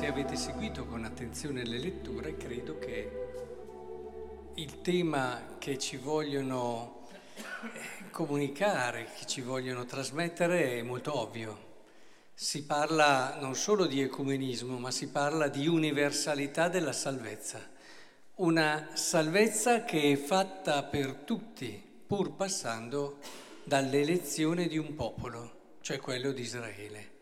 se avete seguito con attenzione le letture, credo che il tema che ci vogliono eh, comunicare, che ci vogliono trasmettere è molto ovvio. Si parla non solo di ecumenismo, ma si parla di universalità della salvezza. Una salvezza che è fatta per tutti, pur passando dall'elezione di un popolo, cioè quello di Israele.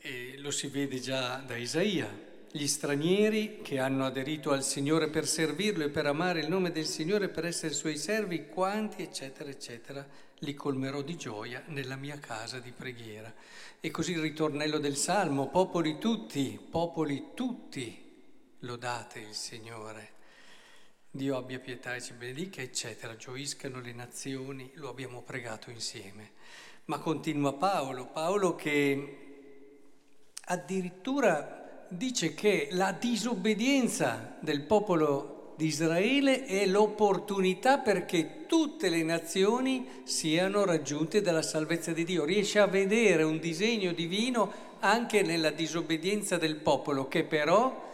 E lo si vede già da Isaia. Gli stranieri che hanno aderito al Signore per servirlo e per amare il nome del Signore, per essere suoi servi, quanti, eccetera, eccetera, li colmerò di gioia nella mia casa di preghiera. E così il ritornello del Salmo, popoli tutti, popoli tutti, lodate il Signore. Dio abbia pietà e ci benedica, eccetera, gioiscano le nazioni, lo abbiamo pregato insieme. Ma continua Paolo, Paolo che addirittura dice che la disobbedienza del popolo di Israele è l'opportunità perché tutte le nazioni siano raggiunte dalla salvezza di Dio. Riesce a vedere un disegno divino anche nella disobbedienza del popolo che però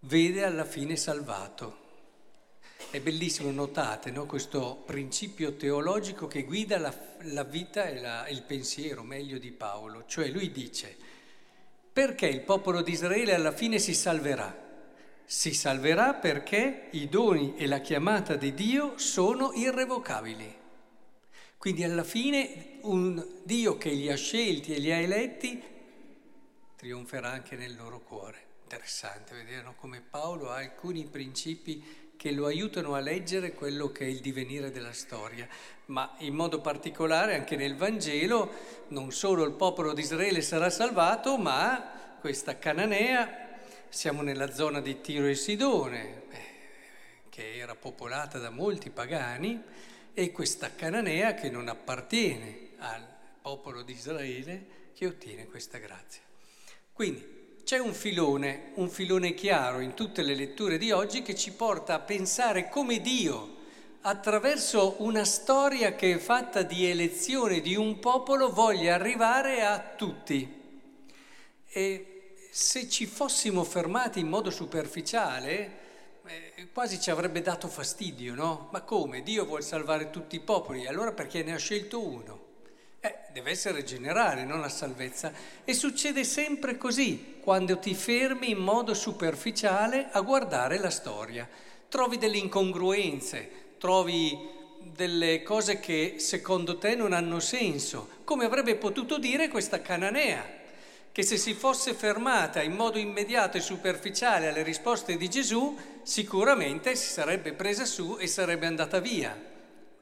vede alla fine salvato. È bellissimo, notate no? questo principio teologico che guida la, la vita e la, il pensiero, meglio di Paolo. Cioè lui dice, perché il popolo di Israele alla fine si salverà? Si salverà perché i doni e la chiamata di Dio sono irrevocabili. Quindi alla fine un Dio che li ha scelti e li ha eletti trionferà anche nel loro cuore. Interessante vedere come Paolo ha alcuni principi che lo aiutano a leggere quello che è il divenire della storia, ma in modo particolare anche nel Vangelo non solo il popolo di Israele sarà salvato, ma questa Cananea, siamo nella zona di Tiro e Sidone, eh, che era popolata da molti pagani, e questa Cananea che non appartiene al popolo di Israele che ottiene questa grazia. Quindi c'è un filone, un filone chiaro in tutte le letture di oggi che ci porta a pensare come Dio, attraverso una storia che è fatta di elezione di un popolo, voglia arrivare a tutti. E se ci fossimo fermati in modo superficiale, eh, quasi ci avrebbe dato fastidio, no? Ma come? Dio vuole salvare tutti i popoli, allora perché ne ha scelto uno? Eh, deve essere generale, non la salvezza. E succede sempre così, quando ti fermi in modo superficiale a guardare la storia. Trovi delle incongruenze, trovi delle cose che secondo te non hanno senso, come avrebbe potuto dire questa cananea, che se si fosse fermata in modo immediato e superficiale alle risposte di Gesù, sicuramente si sarebbe presa su e sarebbe andata via,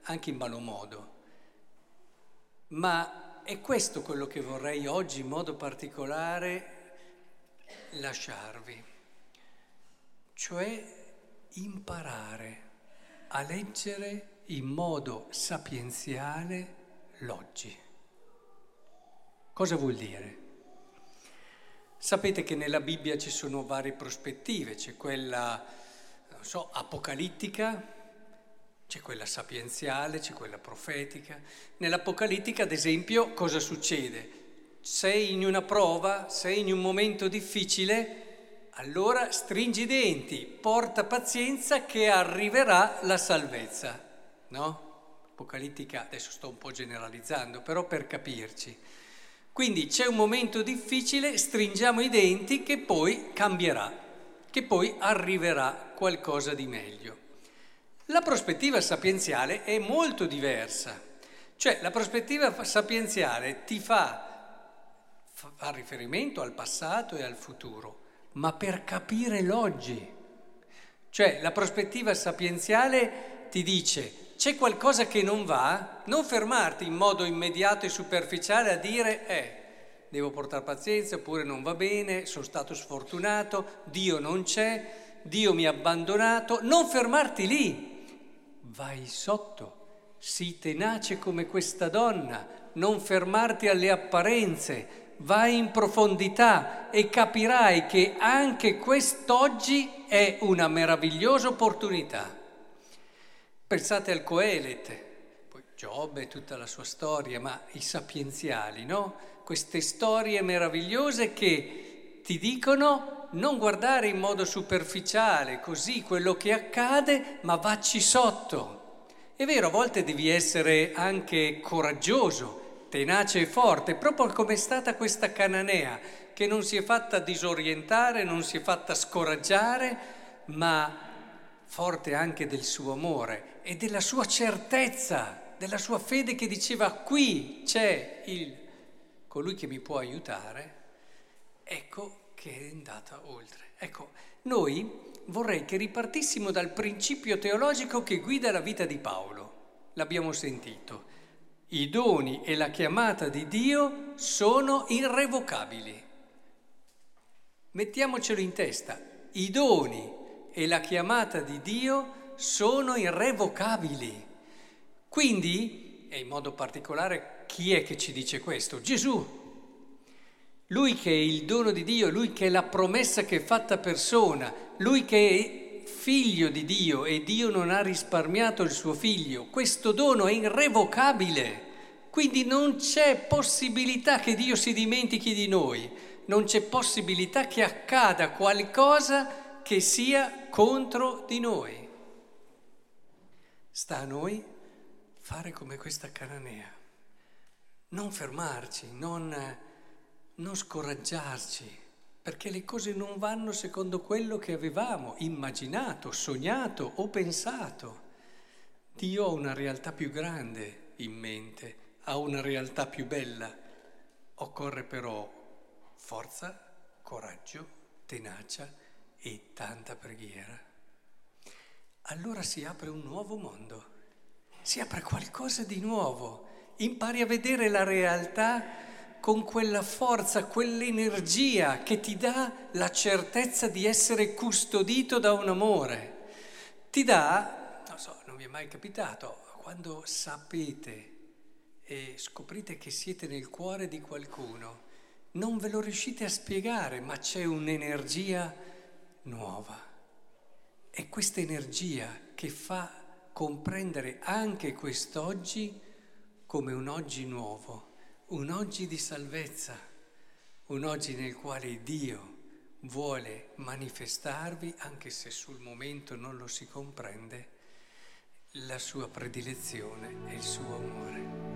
anche in malo modo. Ma è questo quello che vorrei oggi in modo particolare lasciarvi, cioè imparare a leggere in modo sapienziale l'oggi. Cosa vuol dire? Sapete che nella Bibbia ci sono varie prospettive, c'è quella, non so, apocalittica, c'è quella sapienziale, c'è quella profetica. Nell'Apocalittica, ad esempio, cosa succede? Sei in una prova, sei in un momento difficile, allora stringi i denti, porta pazienza che arriverà la salvezza. No? Apocalittica, adesso sto un po' generalizzando, però per capirci. Quindi c'è un momento difficile, stringiamo i denti che poi cambierà, che poi arriverà qualcosa di meglio. La prospettiva sapienziale è molto diversa, cioè la prospettiva sapienziale ti fa, fa riferimento al passato e al futuro, ma per capire l'oggi. Cioè la prospettiva sapienziale ti dice c'è qualcosa che non va, non fermarti in modo immediato e superficiale a dire eh, devo portare pazienza oppure non va bene, sono stato sfortunato, Dio non c'è, Dio mi ha abbandonato, non fermarti lì, vai sotto, sii tenace come questa donna, non fermarti alle apparenze, vai in profondità e capirai che anche quest'oggi è una meravigliosa opportunità. Pensate al Coelet, poi Giobbe e tutta la sua storia, ma i sapienziali, no? Queste storie meravigliose che ti dicono non guardare in modo superficiale così quello che accade, ma vacci sotto. È vero, a volte devi essere anche coraggioso, tenace e forte, proprio come è stata questa cananea, che non si è fatta disorientare, non si è fatta scoraggiare, ma forte anche del suo amore e della sua certezza, della sua fede che diceva qui c'è il, colui che mi può aiutare, ecco che è andata oltre. Ecco, noi vorrei che ripartissimo dal principio teologico che guida la vita di Paolo. L'abbiamo sentito. I doni e la chiamata di Dio sono irrevocabili. Mettiamocelo in testa. I doni e la chiamata di Dio sono irrevocabili. Quindi, e in modo particolare, chi è che ci dice questo? Gesù. Lui che è il dono di Dio, lui che è la promessa che è fatta persona, lui che è figlio di Dio e Dio non ha risparmiato il suo figlio, questo dono è irrevocabile. Quindi non c'è possibilità che Dio si dimentichi di noi, non c'è possibilità che accada qualcosa che sia contro di noi. Sta a noi fare come questa cananea, non fermarci, non non scoraggiarci, perché le cose non vanno secondo quello che avevamo immaginato, sognato o pensato. Dio ha una realtà più grande in mente, ha una realtà più bella. Occorre però forza, coraggio, tenacia e tanta preghiera. Allora si apre un nuovo mondo, si apre qualcosa di nuovo, impari a vedere la realtà con quella forza, quell'energia che ti dà la certezza di essere custodito da un amore. Ti dà, non so, non vi è mai capitato, quando sapete e scoprite che siete nel cuore di qualcuno, non ve lo riuscite a spiegare, ma c'è un'energia nuova. È questa energia che fa comprendere anche quest'oggi come un oggi nuovo un oggi di salvezza, un oggi nel quale Dio vuole manifestarvi, anche se sul momento non lo si comprende, la sua predilezione e il suo amore.